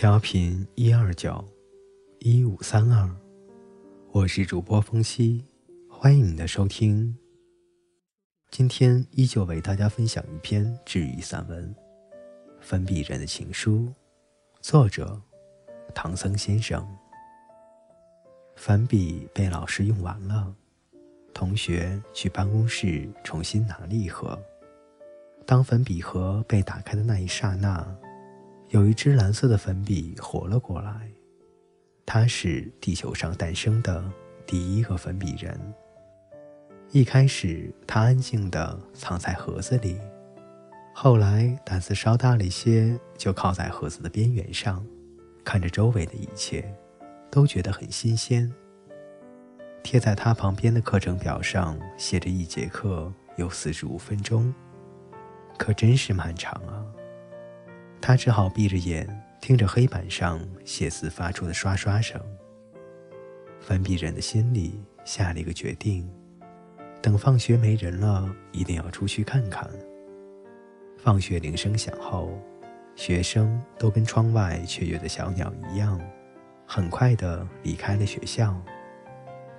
调频一二九一五三二，我是主播风夕，欢迎你的收听。今天依旧为大家分享一篇治愈散文《粉笔人的情书》，作者唐僧先生。粉笔被老师用完了，同学去办公室重新拿了一盒。当粉笔盒被打开的那一刹那，有一支蓝色的粉笔活了过来。它是地球上诞生的第一个粉笔人。一开始，它安静地藏在盒子里，后来胆子稍大了一些，就靠在盒子的边缘上，看着周围的一切，都觉得很新鲜。贴在它旁边的课程表上写着一节课有四十五分钟。可真是漫长啊！他只好闭着眼，听着黑板上写字发出的刷刷声。粉笔人的心里下了一个决定：等放学没人了，一定要出去看看。放学铃声响后，学生都跟窗外雀跃的小鸟一样，很快地离开了学校。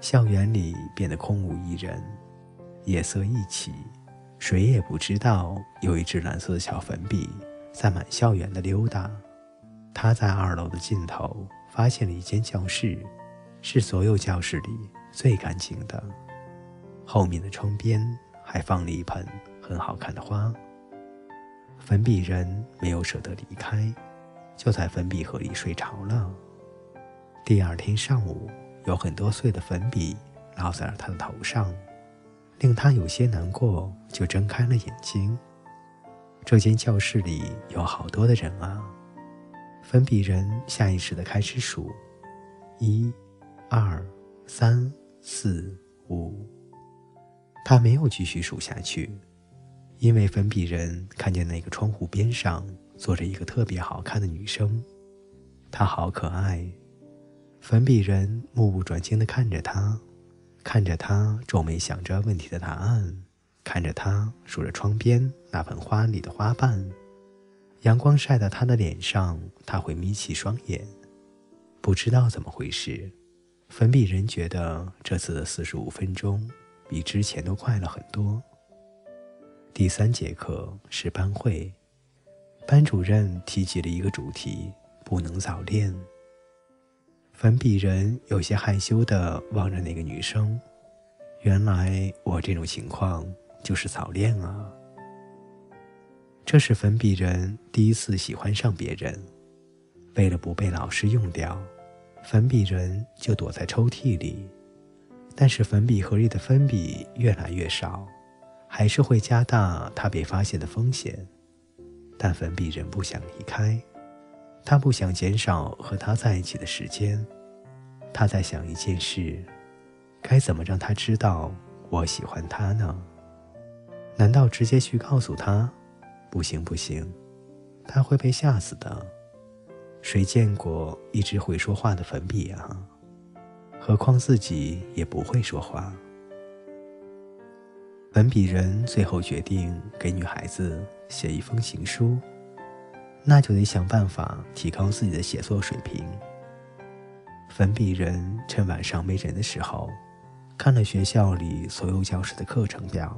校园里变得空无一人，夜色一起。谁也不知道有一支蓝色的小粉笔在满校园的溜达。他在二楼的尽头发现了一间教室，是所有教室里最干净的。后面的窗边还放了一盆很好看的花。粉笔人没有舍得离开，就在粉笔盒里睡着了。第二天上午，有很多碎的粉笔落在了他的头上。令他有些难过，就睁开了眼睛。这间教室里有好多的人啊！粉笔人下意识地开始数：一、二、三、四、五。他没有继续数下去，因为粉笔人看见那个窗户边上坐着一个特别好看的女生，她好可爱。粉笔人目不转睛地看着她。看着他皱眉想着问题的答案，看着他数着窗边那盆花里的花瓣，阳光晒到他的脸上，他会眯起双眼。不知道怎么回事，粉笔人觉得这次的四十五分钟比之前都快了很多。第三节课是班会，班主任提起了一个主题：不能早恋。粉笔人有些害羞地望着那个女生。原来我这种情况就是早恋啊。这是粉笔人第一次喜欢上别人。为了不被老师用掉，粉笔人就躲在抽屉里。但是粉笔盒里的粉笔越来越少，还是会加大他被发现的风险。但粉笔人不想离开。他不想减少和他在一起的时间，他在想一件事：该怎么让他知道我喜欢他呢？难道直接去告诉他？不行不行，他会被吓死的。谁见过一只会说话的粉笔啊？何况自己也不会说话。粉笔人最后决定给女孩子写一封情书。那就得想办法提高自己的写作水平。粉笔人趁晚上没人的时候，看了学校里所有教室的课程表，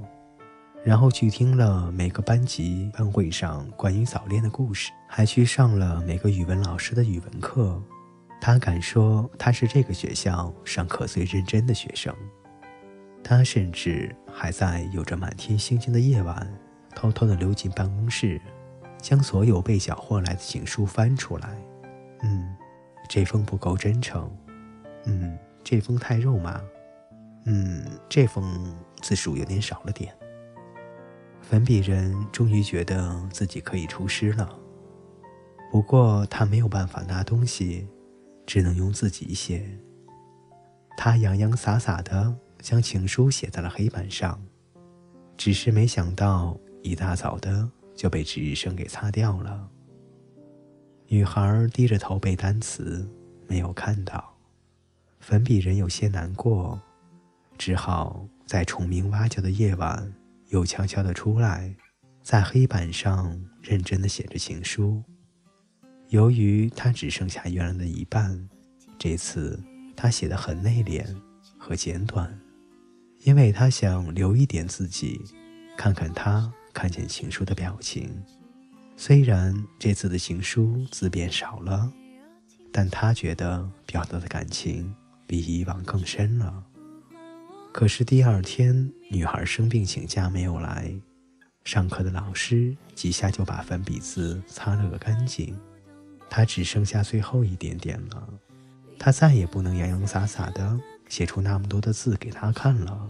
然后去听了每个班级班会上关于早恋的故事，还去上了每个语文老师的语文课。他敢说他是这个学校上课最认真的学生。他甚至还在有着满天星星的夜晚，偷偷地溜进办公室。将所有被缴获来的情书翻出来，嗯，这封不够真诚，嗯，这封太肉麻，嗯，这封字数有点少了点。粉笔人终于觉得自己可以出师了，不过他没有办法拿东西，只能用自己写。他洋洋洒洒地将情书写在了黑板上，只是没想到一大早的。就被值日生给擦掉了。女孩低着头背单词，没有看到。粉笔人有些难过，只好在虫鸣蛙叫的夜晚，又悄悄地出来，在黑板上认真地写着情书。由于他只剩下原来的一半，这次他写的很内敛和简短，因为他想留一点自己，看看他看见情书的表情。虽然这次的情书字变少了，但他觉得表达的感情比以往更深了。可是第二天，女孩生病请假没有来，上课的老师几下就把粉笔字擦了个干净。她只剩下最后一点点了，她再也不能洋洋洒洒的写出那么多的字给他看了。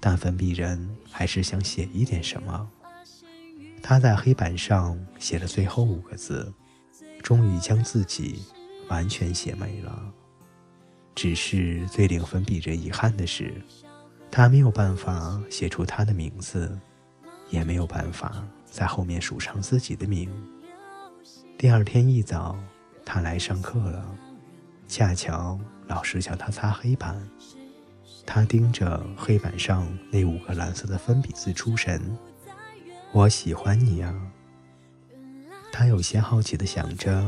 但粉笔人还是想写一点什么。他在黑板上写了最后五个字，终于将自己完全写没了。只是最令粉笔人遗憾的是，他没有办法写出他的名字，也没有办法在后面署上自己的名。第二天一早，他来上课了，恰巧老师叫他擦黑板。他盯着黑板上那五个蓝色的粉笔字出神。我喜欢你啊。他有些好奇的想着，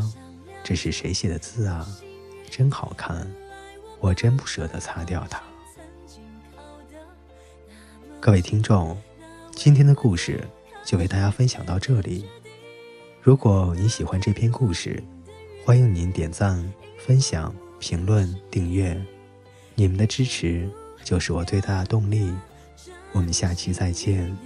这是谁写的字啊？真好看，我真不舍得擦掉它。各位听众，今天的故事就为大家分享到这里。如果你喜欢这篇故事，欢迎您点赞、分享、评论、订阅，你们的支持就是我最大的动力。我们下期再见。